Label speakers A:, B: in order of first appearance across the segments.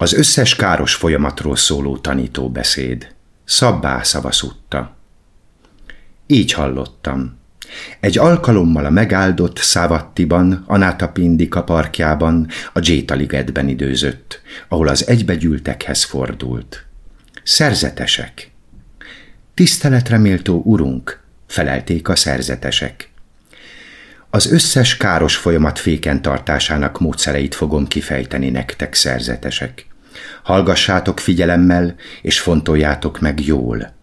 A: Az összes káros folyamatról szóló tanító beszéd. Szabbá szavaszutta. Így hallottam. Egy alkalommal a megáldott Szávattiban, Anátapindika parkjában, a Jétaligetben időzött, ahol az egybegyűltekhez fordult. Szerzetesek. Tiszteletre méltó urunk, felelték a szerzetesek. Az összes káros folyamat féken tartásának módszereit fogom kifejteni nektek, szerzetesek. Hallgassátok figyelemmel, és fontoljátok meg jól.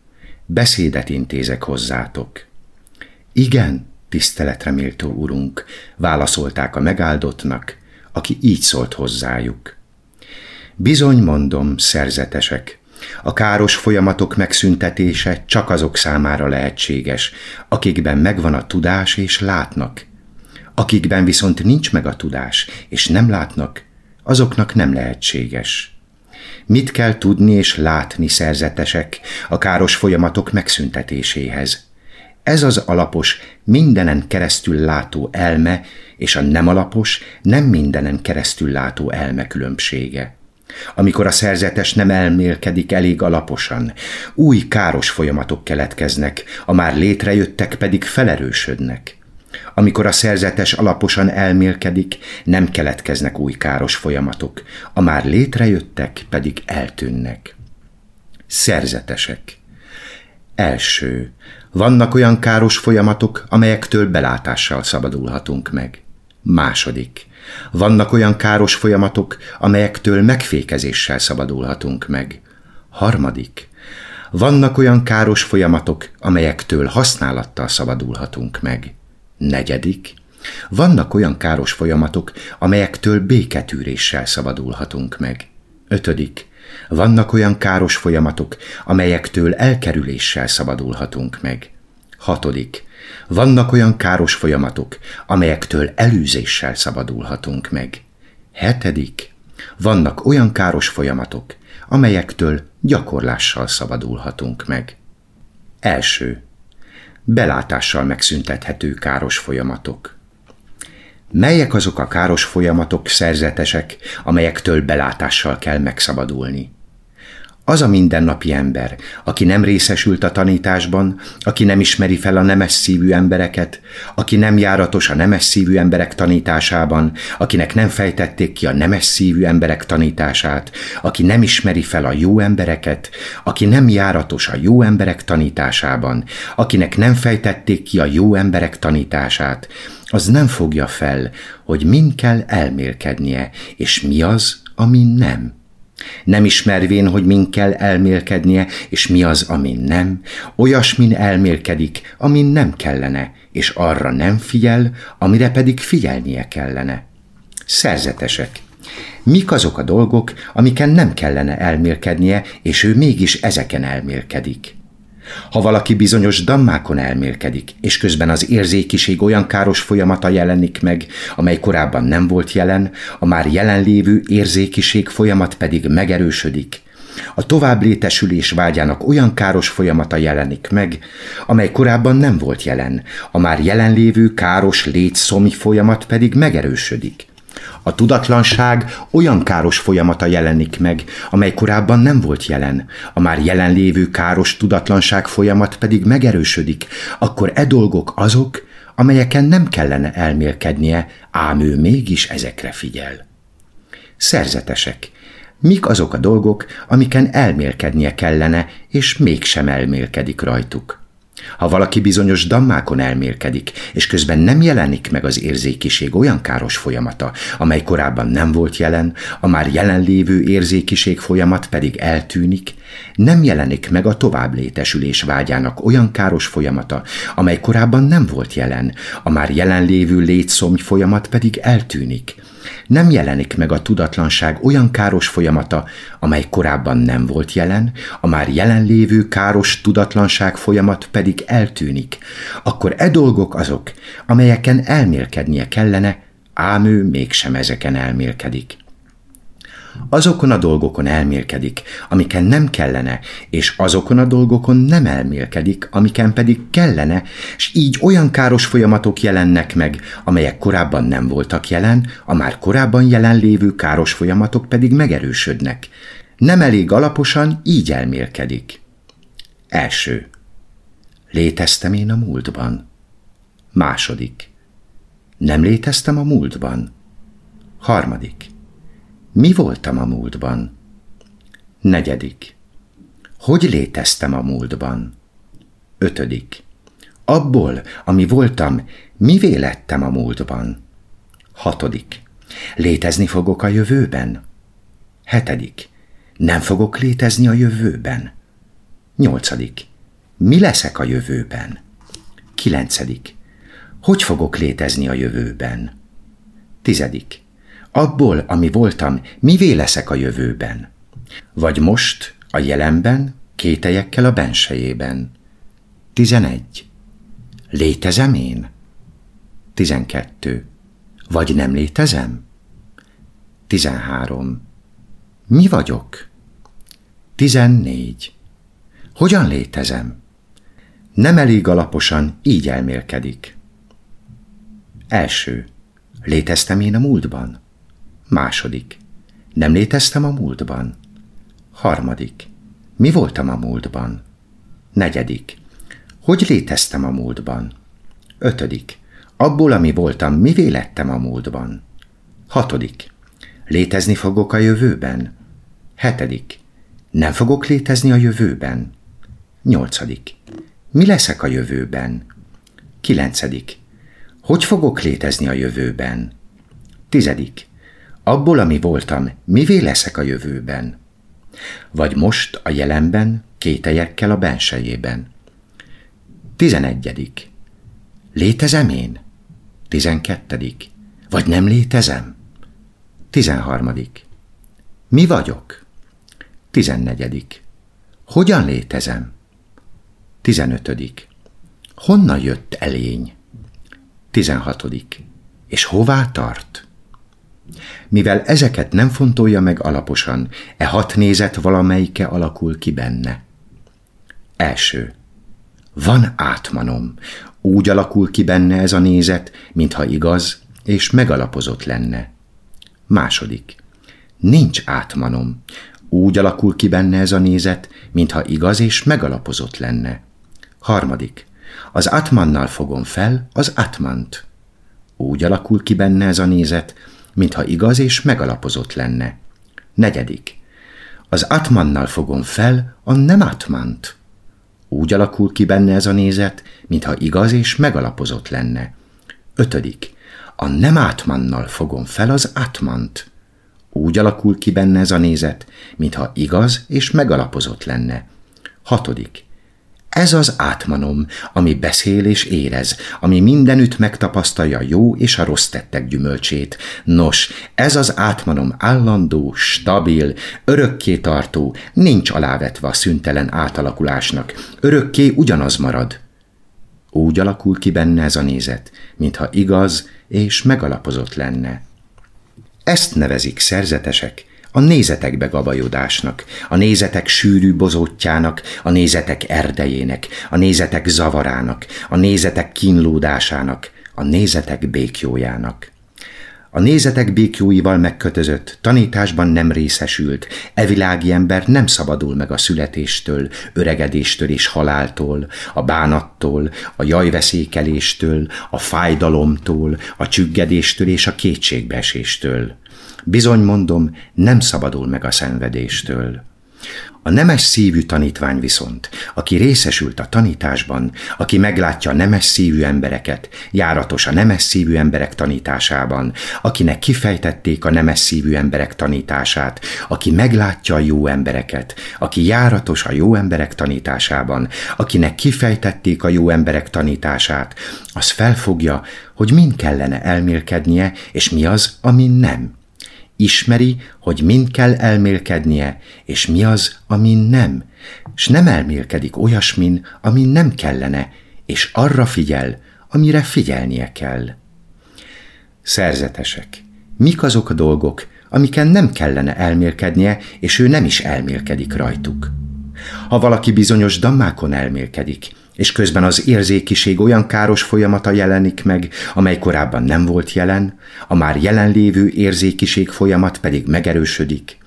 A: Beszédet intézek hozzátok. Igen, tiszteletre méltó urunk, válaszolták a megáldottnak, aki így szólt hozzájuk. Bizony mondom, szerzetesek, a káros folyamatok megszüntetése csak azok számára lehetséges, akikben megvan a tudás és látnak. Akikben viszont nincs meg a tudás és nem látnak, azoknak nem lehetséges. Mit kell tudni és látni szerzetesek a káros folyamatok megszüntetéséhez? Ez az alapos, mindenen keresztül látó elme és a nem alapos, nem mindenen keresztül látó elme különbsége. Amikor a szerzetes nem elmélkedik elég alaposan, új káros folyamatok keletkeznek, a már létrejöttek pedig felerősödnek. Amikor a szerzetes alaposan elmélkedik, nem keletkeznek új káros folyamatok, a már létrejöttek pedig eltűnnek. Szerzetesek. Első. Vannak olyan káros folyamatok, amelyektől belátással szabadulhatunk meg. Második. Vannak olyan káros folyamatok, amelyektől megfékezéssel szabadulhatunk meg. Harmadik. Vannak olyan káros folyamatok, amelyektől használattal szabadulhatunk meg. Negyedik. Vannak olyan káros folyamatok, amelyektől béketűréssel szabadulhatunk meg. Ötödik. Vannak olyan káros folyamatok, amelyektől elkerüléssel szabadulhatunk meg. Hatodik. Vannak olyan káros folyamatok, amelyektől elűzéssel szabadulhatunk meg. Hetedik. Vannak olyan káros folyamatok, amelyektől gyakorlással szabadulhatunk meg. Első. Belátással megszüntethető káros folyamatok. Melyek azok a káros folyamatok szerzetesek, amelyektől belátással kell megszabadulni? Az a mindennapi ember, aki nem részesült a tanításban, aki nem ismeri fel a nemes szívű embereket, aki nem járatos a nemes szívű emberek tanításában, akinek nem fejtették ki a nemes szívű emberek tanítását, aki nem ismeri fel a jó embereket, aki nem járatos a jó emberek tanításában, akinek nem fejtették ki a jó emberek tanítását, az nem fogja fel, hogy min kell elmélkednie, és mi az, ami nem. Nem ismervén, hogy min kell elmélkednie, és mi az, amin nem, olyasmin elmélkedik, amin nem kellene, és arra nem figyel, amire pedig figyelnie kellene. Szerzetesek. Mik azok a dolgok, amiken nem kellene elmélkednie, és ő mégis ezeken elmélkedik? Ha valaki bizonyos dammákon elmélkedik, és közben az érzékiség olyan káros folyamata jelenik meg, amely korábban nem volt jelen, a már jelenlévő érzékiség folyamat pedig megerősödik, a tovább létesülés vágyának olyan káros folyamata jelenik meg, amely korábban nem volt jelen, a már jelenlévő káros létszomj folyamat pedig megerősödik. A tudatlanság olyan káros folyamata jelenik meg, amely korábban nem volt jelen, a már jelenlévő káros tudatlanság folyamat pedig megerősödik, akkor e dolgok azok, amelyeken nem kellene elmélkednie, ám ő mégis ezekre figyel. Szerzetesek. Mik azok a dolgok, amiken elmélkednie kellene, és mégsem elmélkedik rajtuk? Ha valaki bizonyos dammákon elmélkedik, és közben nem jelenik meg az érzékiség olyan káros folyamata, amely korábban nem volt jelen, a már jelenlévő érzékiség folyamat pedig eltűnik, nem jelenik meg a tovább létesülés vágyának olyan káros folyamata, amely korábban nem volt jelen, a már jelenlévő létszomj folyamat pedig eltűnik, nem jelenik meg a tudatlanság olyan káros folyamata, amely korábban nem volt jelen, a már jelenlévő káros tudatlanság folyamat pedig eltűnik, akkor e dolgok azok, amelyeken elmélkednie kellene, ám ő mégsem ezeken elmélkedik. Azokon a dolgokon elmélkedik, amiken nem kellene, és azokon a dolgokon nem elmélkedik, amiken pedig kellene, és így olyan káros folyamatok jelennek meg, amelyek korábban nem voltak jelen, a már korábban jelenlévő káros folyamatok pedig megerősödnek. Nem elég alaposan, így elmélkedik. Első. Léteztem én a múltban. Második. Nem léteztem a múltban. Harmadik. Mi voltam a múltban? Negyedik. Hogy léteztem a múltban? Ötödik. Abból, ami voltam, mi lettem a múltban? Hatodik. Létezni fogok a jövőben? Hetedik. Nem fogok létezni a jövőben? Nyolcadik. Mi leszek a jövőben? Kilencedik. Hogy fogok létezni a jövőben? Tizedik. Abból, ami voltam, mivé leszek a jövőben? Vagy most, a jelenben, kételyekkel a bensejében? Tizenegy. Létezem én? Tizenkettő. Vagy nem létezem? Tizenhárom. Mi vagyok? Tizennégy. Hogyan létezem? Nem elég alaposan, így elmélkedik. Első. Léteztem én a múltban? Második. Nem léteztem a múltban? Harmadik. Mi voltam a múltban? Negyedik. Hogy léteztem a múltban? Ötödik. Abból, ami voltam, mi lettem a múltban? Hatodik. Létezni fogok a jövőben? Hetedik. Nem fogok létezni a jövőben? Nyolcadik. Mi leszek a jövőben? Kilencedik. Hogy fogok létezni a jövőben? Tizedik. Abból, ami voltam, mivé leszek a jövőben? Vagy most a jelenben, kételyekkel a bensejében? Tizenegyedik. Létezem én? Tizenkettedik. Vagy nem létezem? Tizenharmadik. Mi vagyok? Tizennegyedik. Hogyan létezem? Tizenötödik. Honnan jött elény? Tizenhatodik. És hová tart? Mivel ezeket nem fontolja meg alaposan, e hat nézet valamelyike alakul ki benne. Első. Van átmanom. Úgy alakul ki benne ez a nézet, mintha igaz és megalapozott lenne. Második. Nincs átmanom. Úgy alakul ki benne ez a nézet, mintha igaz és megalapozott lenne. Harmadik. Az atmannal fogom fel az atmant. Úgy alakul ki benne ez a nézet, mintha igaz és megalapozott lenne. Negyedik. Az atmannal fogom fel a nem atmant. Úgy alakul ki benne ez a nézet, mintha igaz és megalapozott lenne. Ötödik. A nem átmannal fogom fel az átmant. Úgy alakul ki benne ez a nézet, mintha igaz és megalapozott lenne. Hatodik. Ez az átmanom, ami beszél és érez, ami mindenütt megtapasztalja jó és a rossz tettek gyümölcsét. Nos, ez az átmanom állandó, stabil, örökké tartó, nincs alávetve a szüntelen átalakulásnak, örökké ugyanaz marad. Úgy alakul ki benne ez a nézet, mintha igaz és megalapozott lenne. Ezt nevezik szerzetesek a nézetek gabajodásnak, a nézetek sűrű bozótjának, a nézetek erdejének, a nézetek zavarának, a nézetek kínlódásának, a nézetek békjójának. A nézetek békjóival megkötözött, tanításban nem részesült, evilági ember nem szabadul meg a születéstől, öregedéstől és haláltól, a bánattól, a jajveszékeléstől, a fájdalomtól, a csüggedéstől és a kétségbeeséstől. Bizony mondom, nem szabadul meg a szenvedéstől. A nemes szívű tanítvány viszont, aki részesült a tanításban, aki meglátja a nemes szívű embereket, járatos a nemes szívű emberek tanításában, akinek kifejtették a nemes szívű emberek tanítását, aki meglátja a jó embereket, aki járatos a jó emberek tanításában, akinek kifejtették a jó emberek tanítását, az felfogja, hogy mind kellene elmélkednie, és mi az, ami nem. Ismeri, hogy mind kell elmélkednie, és mi az, amin nem, s nem elmélkedik olyasmin, amin nem kellene, és arra figyel, amire figyelnie kell. Szerzetesek, mik azok a dolgok, amiken nem kellene elmélkednie, és ő nem is elmélkedik rajtuk. Ha valaki bizonyos dammákon elmélkedik, és közben az érzékiség olyan káros folyamata jelenik meg, amely korábban nem volt jelen, a már jelenlévő érzékiség folyamat pedig megerősödik,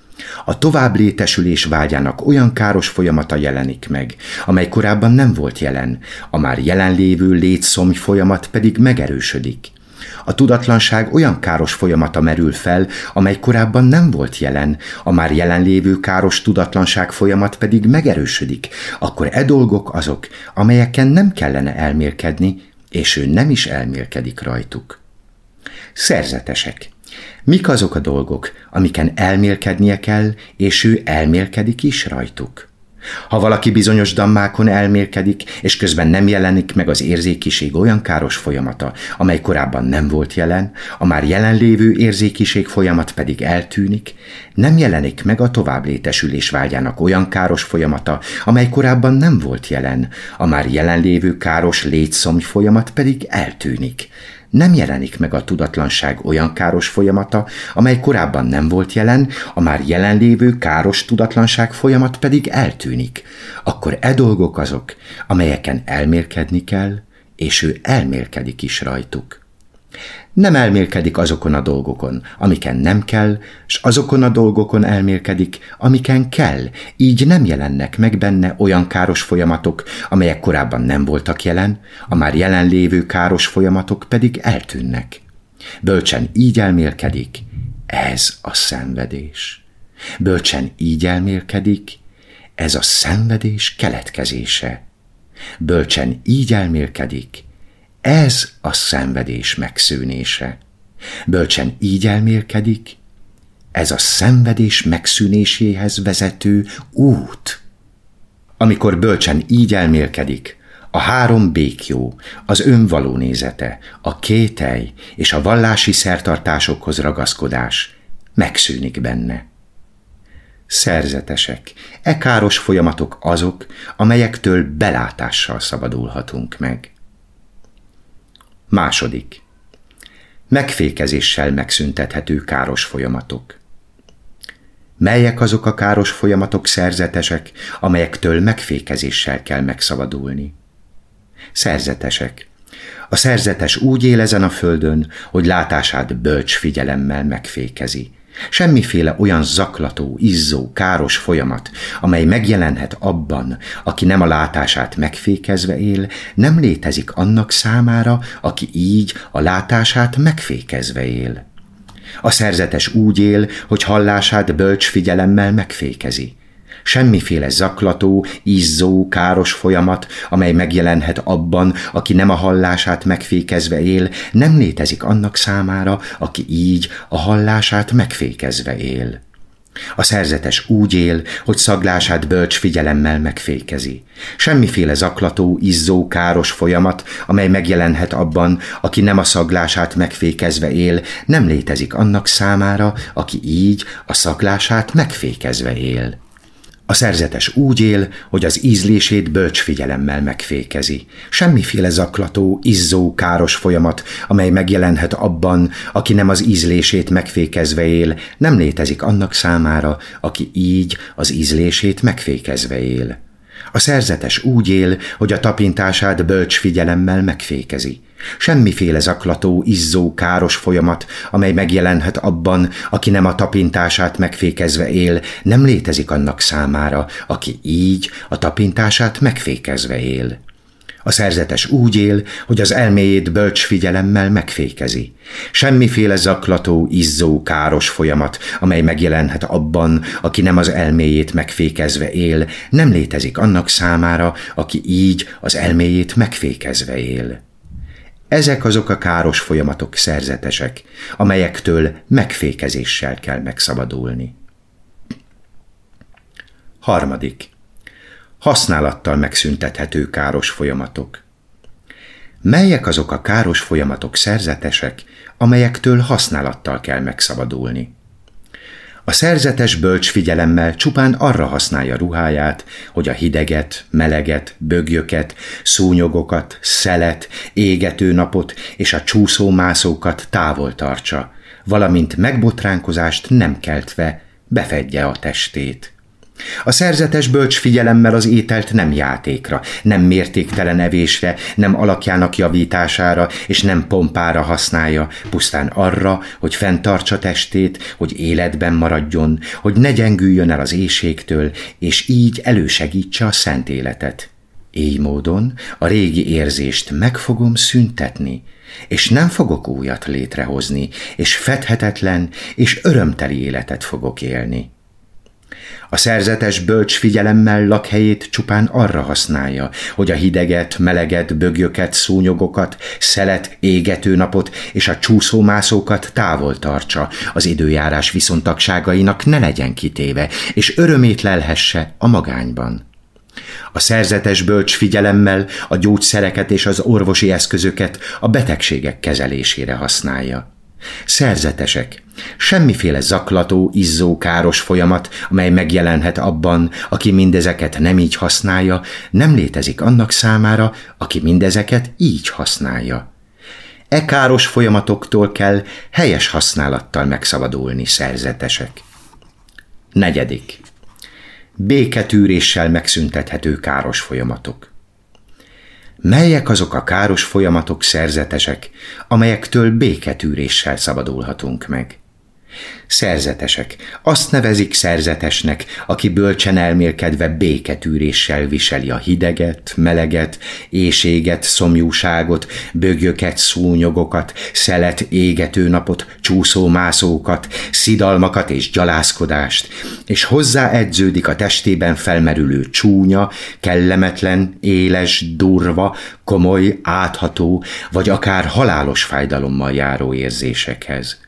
A: a tovább létesülés vágyának olyan káros folyamata jelenik meg, amely korábban nem volt jelen, a már jelenlévő létszomj folyamat pedig megerősödik. A tudatlanság olyan káros folyamata merül fel, amely korábban nem volt jelen, a már jelenlévő káros tudatlanság folyamat pedig megerősödik, akkor e dolgok azok, amelyeken nem kellene elmélkedni, és ő nem is elmélkedik rajtuk. Szerzetesek. Mik azok a dolgok, amiken elmélkednie kell, és ő elmélkedik is rajtuk? Ha valaki bizonyos dammákon elmélkedik, és közben nem jelenik meg az érzékiség olyan káros folyamata, amely korábban nem volt jelen, a már jelenlévő érzékiség folyamat pedig eltűnik, nem jelenik meg a tovább létesülés vágyának olyan káros folyamata, amely korábban nem volt jelen, a már jelenlévő káros létszomj folyamat pedig eltűnik nem jelenik meg a tudatlanság olyan káros folyamata, amely korábban nem volt jelen, a már jelenlévő káros tudatlanság folyamat pedig eltűnik, akkor e dolgok azok, amelyeken elmérkedni kell, és ő elmérkedik is rajtuk nem elmélkedik azokon a dolgokon, amiken nem kell, s azokon a dolgokon elmélkedik, amiken kell, így nem jelennek meg benne olyan káros folyamatok, amelyek korábban nem voltak jelen, a már jelenlévő káros folyamatok pedig eltűnnek. Bölcsen így elmélkedik, ez a szenvedés. Bölcsen így elmélkedik, ez a szenvedés keletkezése. Bölcsen így elmélkedik, ez a szenvedés megszűnése. Bölcsen így elmélkedik, ez a szenvedés megszűnéséhez vezető út. Amikor bölcsen így elmélkedik, a három békjó, az önvaló nézete, a kételj és a vallási szertartásokhoz ragaszkodás megszűnik benne. Szerzetesek, e káros folyamatok azok, amelyektől belátással szabadulhatunk meg. Második. Megfékezéssel megszüntethető káros folyamatok. Melyek azok a káros folyamatok szerzetesek, amelyektől megfékezéssel kell megszabadulni? Szerzetesek. A szerzetes úgy él ezen a földön, hogy látását bölcs figyelemmel megfékezi, Semmiféle olyan zaklató, izzó, káros folyamat, amely megjelenhet abban, aki nem a látását megfékezve él, nem létezik annak számára, aki így a látását megfékezve él. A szerzetes úgy él, hogy hallását bölcs figyelemmel megfékezi. Semmiféle zaklató, izzó, káros folyamat, amely megjelenhet abban, aki nem a hallását megfékezve él, nem létezik annak számára, aki így a hallását megfékezve él. A szerzetes úgy él, hogy szaglását bölcs figyelemmel megfékezi. Semmiféle zaklató, izzó, káros folyamat, amely megjelenhet abban, aki nem a szaglását megfékezve él, nem létezik annak számára, aki így a szaglását megfékezve él. A szerzetes úgy él, hogy az ízlését bölcs figyelemmel megfékezi. Semmiféle zaklató, izzó, káros folyamat, amely megjelenhet abban, aki nem az ízlését megfékezve él, nem létezik annak számára, aki így az ízlését megfékezve él. A szerzetes úgy él, hogy a tapintását bölcs figyelemmel megfékezi. Semmiféle zaklató, izzó, káros folyamat, amely megjelenhet abban, aki nem a tapintását megfékezve él, nem létezik annak számára, aki így a tapintását megfékezve él. A szerzetes úgy él, hogy az elméjét bölcs figyelemmel megfékezi. Semmiféle zaklató, izzó, káros folyamat, amely megjelenhet abban, aki nem az elméjét megfékezve él, nem létezik annak számára, aki így az elméjét megfékezve él. Ezek azok a káros folyamatok szerzetesek, amelyektől megfékezéssel kell megszabadulni. Harmadik. Használattal megszüntethető káros folyamatok. Melyek azok a káros folyamatok szerzetesek, amelyektől használattal kell megszabadulni? A szerzetes bölcs figyelemmel csupán arra használja ruháját, hogy a hideget, meleget, bögjöket, szúnyogokat, szelet, égető napot és a csúszómászókat távol tartsa, valamint megbotránkozást nem keltve befedje a testét. A szerzetes bölcs figyelemmel az ételt nem játékra, nem mértéktelen evésre, nem alakjának javítására és nem pompára használja, pusztán arra, hogy fenntartsa testét, hogy életben maradjon, hogy ne gyengüljön el az éjségtől, és így elősegítse a szent életet. Így módon a régi érzést meg fogom szüntetni, és nem fogok újat létrehozni, és fedhetetlen és örömteli életet fogok élni. A szerzetes bölcs figyelemmel lakhelyét csupán arra használja, hogy a hideget, meleget, bögjöket, szúnyogokat, szelet, égető napot és a csúszómászókat távol tartsa, az időjárás viszontagságainak ne legyen kitéve, és örömét lelhesse a magányban. A szerzetes bölcs figyelemmel a gyógyszereket és az orvosi eszközöket a betegségek kezelésére használja. Szerzetesek. Semmiféle zaklató, izzó, káros folyamat, amely megjelenhet abban, aki mindezeket nem így használja, nem létezik annak számára, aki mindezeket így használja. E káros folyamatoktól kell helyes használattal megszabadulni, szerzetesek. Negyedik. Béketűréssel megszüntethető káros folyamatok. Melyek azok a káros folyamatok szerzetesek, amelyektől béketűréssel szabadulhatunk meg? Szerzetesek. Azt nevezik szerzetesnek, aki bölcsen elmélkedve béketűréssel viseli a hideget, meleget, éséget, szomjúságot, bögjöket, szúnyogokat, szelet, égető napot, csúszómászókat, szidalmakat és gyalázkodást, és hozzá edződik a testében felmerülő csúnya, kellemetlen, éles, durva, komoly, átható, vagy akár halálos fájdalommal járó érzésekhez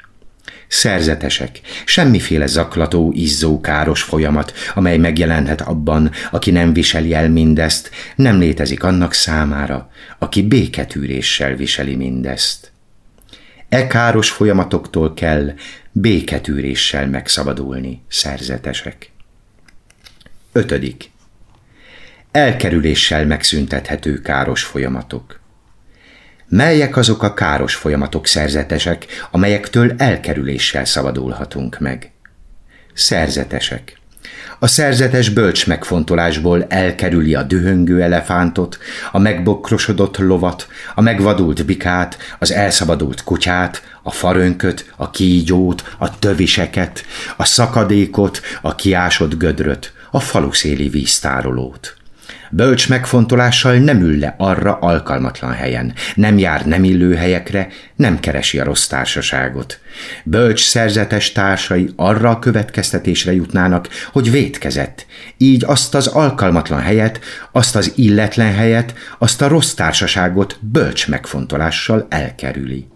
A: szerzetesek, semmiféle zaklató, izzó, káros folyamat, amely megjelenhet abban, aki nem viseli el mindezt, nem létezik annak számára, aki béketűréssel viseli mindezt. E káros folyamatoktól kell béketűréssel megszabadulni, szerzetesek. Ötödik. Elkerüléssel megszüntethető káros folyamatok. Melyek azok a káros folyamatok szerzetesek, amelyektől elkerüléssel szabadulhatunk meg? Szerzetesek. A szerzetes bölcs megfontolásból elkerüli a dühöngő elefántot, a megbokrosodott lovat, a megvadult bikát, az elszabadult kutyát, a farönköt, a kígyót, a töviseket, a szakadékot, a kiásott gödröt, a faluszéli víztárolót. Bölcs megfontolással nem ül le arra alkalmatlan helyen, nem jár nem illő helyekre, nem keresi a rossz társaságot. Bölcs szerzetes társai arra a következtetésre jutnának, hogy vétkezett, így azt az alkalmatlan helyet, azt az illetlen helyet, azt a rossz társaságot bölcs megfontolással elkerüli.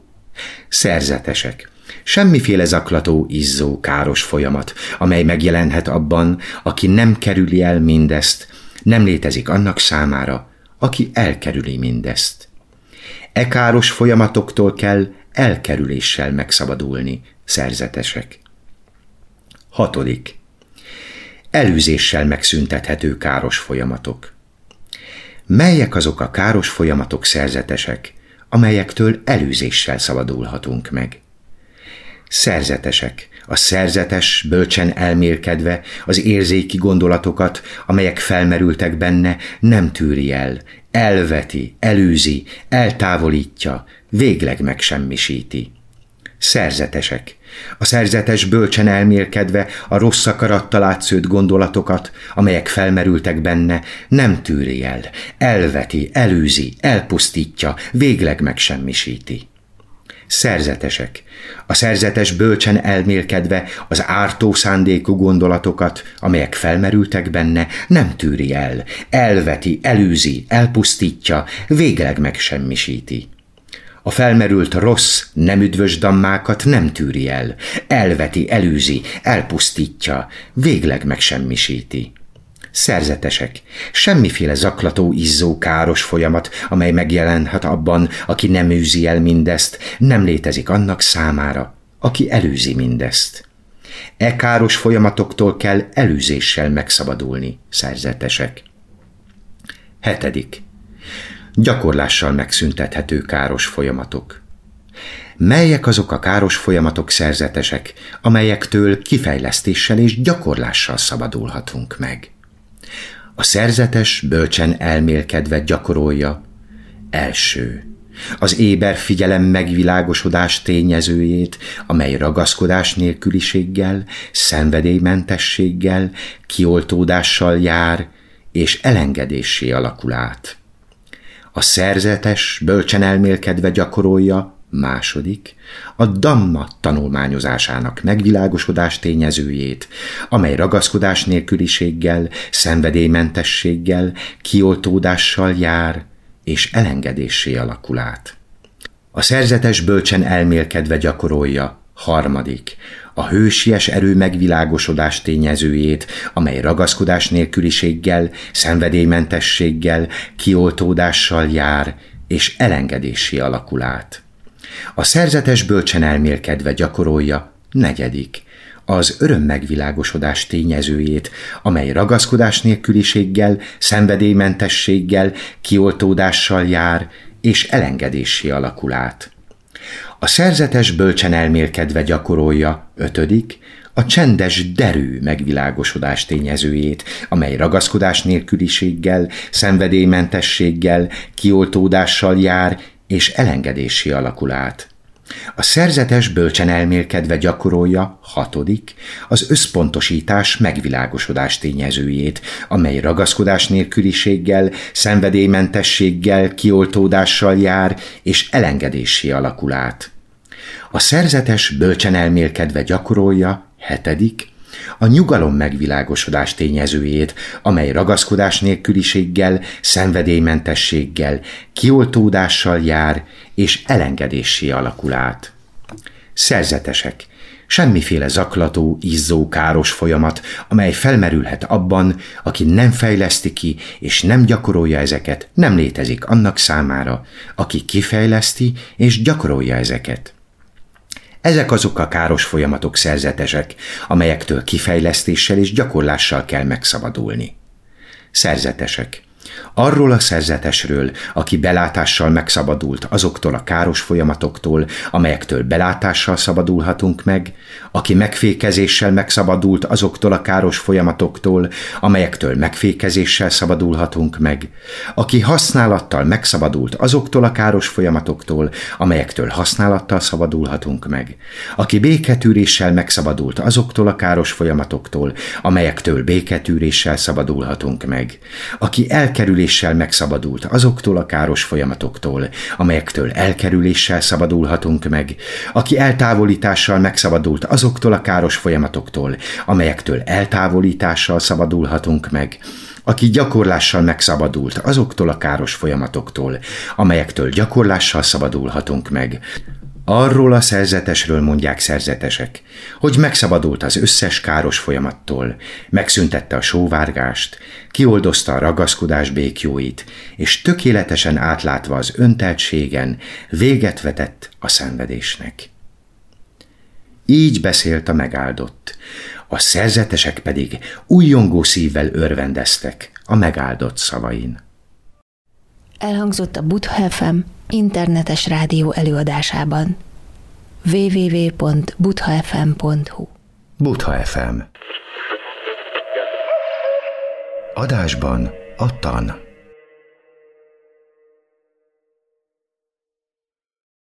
A: Szerzetesek. Semmiféle zaklató, izzó, káros folyamat, amely megjelenhet abban, aki nem kerüli el mindezt, nem létezik annak számára, aki elkerüli mindezt. E káros folyamatoktól kell elkerüléssel megszabadulni, szerzetesek. Hatodik. Elűzéssel megszüntethető káros folyamatok. Melyek azok a káros folyamatok szerzetesek, amelyektől elűzéssel szabadulhatunk meg? Szerzetesek, a szerzetes, bölcsen elmélkedve az érzéki gondolatokat, amelyek felmerültek benne, nem tűri el, elveti, elűzi, eltávolítja, végleg megsemmisíti. Szerzetesek. A szerzetes bölcsen elmélkedve a rossz akarattal átszőtt gondolatokat, amelyek felmerültek benne, nem tűri el, elveti, elűzi, elpusztítja, végleg megsemmisíti szerzetesek. A szerzetes bölcsen elmélkedve az ártó szándékú gondolatokat, amelyek felmerültek benne, nem tűri el, elveti, elűzi, elpusztítja, végleg megsemmisíti. A felmerült rossz, nem üdvös dammákat nem tűri el, elveti, elűzi, elpusztítja, végleg megsemmisíti szerzetesek. Semmiféle zaklató, izzó, káros folyamat, amely megjelenhet abban, aki nem űzi el mindezt, nem létezik annak számára, aki elűzi mindezt. E káros folyamatoktól kell elűzéssel megszabadulni, szerzetesek. Hetedik. Gyakorlással megszüntethető káros folyamatok. Melyek azok a káros folyamatok szerzetesek, amelyektől kifejlesztéssel és gyakorlással szabadulhatunk meg? A szerzetes bölcsen elmélkedve gyakorolja. Első. Az éber figyelem megvilágosodás tényezőjét, amely ragaszkodás nélküliséggel, szenvedélymentességgel, kioltódással jár, és elengedésé alakul át. A szerzetes bölcsen elmélkedve gyakorolja, Második, a Damma tanulmányozásának megvilágosodás tényezőjét, amely ragaszkodás nélküliséggel, szenvedélymentességgel, kioltódással jár, és elengedéssé alakul át. A szerzetes bölcsen elmélkedve gyakorolja, harmadik, a hősies erő megvilágosodás tényezőjét, amely ragaszkodás nélküliséggel, szenvedélymentességgel, kioltódással jár, és elengedésé alakul át. A szerzetes bölcsen elmélkedve gyakorolja, negyedik, az öröm megvilágosodás tényezőjét, amely ragaszkodás nélküliséggel, szenvedélymentességgel, kioltódással jár, és elengedésé alakul át. A szerzetes bölcsen elmélkedve gyakorolja, ötödik, a csendes derű megvilágosodás tényezőjét, amely ragaszkodás nélküliséggel, szenvedélymentességgel, kioltódással jár, és elengedési alakul át. A szerzetes bölcsen elmélkedve gyakorolja, hatodik, az összpontosítás megvilágosodás tényezőjét, amely ragaszkodás nélküliséggel, szenvedélymentességgel, kioltódással jár, és elengedési alakul át. A szerzetes bölcsen elmélkedve gyakorolja, hetedik, a nyugalom megvilágosodás tényezőjét, amely ragaszkodás nélküliséggel, szenvedélymentességgel, kioltódással jár és elengedéssé alakul át. Szerzetesek, semmiféle zaklató, izzó, káros folyamat, amely felmerülhet abban, aki nem fejleszti ki és nem gyakorolja ezeket, nem létezik annak számára, aki kifejleszti és gyakorolja ezeket. Ezek azok a káros folyamatok szerzetesek, amelyektől kifejlesztéssel és gyakorlással kell megszabadulni. Szerzetesek. Arról a szerzetesről, aki belátással megszabadult azoktól a káros folyamatoktól, amelyektől belátással szabadulhatunk meg, aki megfékezéssel megszabadult azoktól a káros folyamatoktól, amelyektől megfékezéssel szabadulhatunk meg, aki használattal megszabadult azoktól a káros folyamatoktól, amelyektől használattal szabadulhatunk meg, aki béketűréssel megszabadult azoktól a káros folyamatoktól, amelyektől béketűréssel szabadulhatunk meg, aki elkerüléssel megszabadult azoktól a káros folyamatoktól, amelyektől elkerüléssel szabadulhatunk meg, aki eltávolítással megszabadult azoktól a káros folyamatoktól, amelyektől eltávolítással szabadulhatunk meg, aki gyakorlással megszabadult azoktól a káros folyamatoktól, amelyektől gyakorlással szabadulhatunk meg, Arról a szerzetesről mondják szerzetesek, hogy megszabadult az összes káros folyamattól, megszüntette a sóvárgást, kioldozta a ragaszkodás békjóit, és tökéletesen átlátva az önteltségen véget vetett a szenvedésnek. Így beszélt a megáldott. A szerzetesek pedig újjongó szívvel örvendeztek a megáldott szavain.
B: Elhangzott a Butha FM internetes rádió előadásában www.buthafm.hu
A: Butha FM Adásban a tan.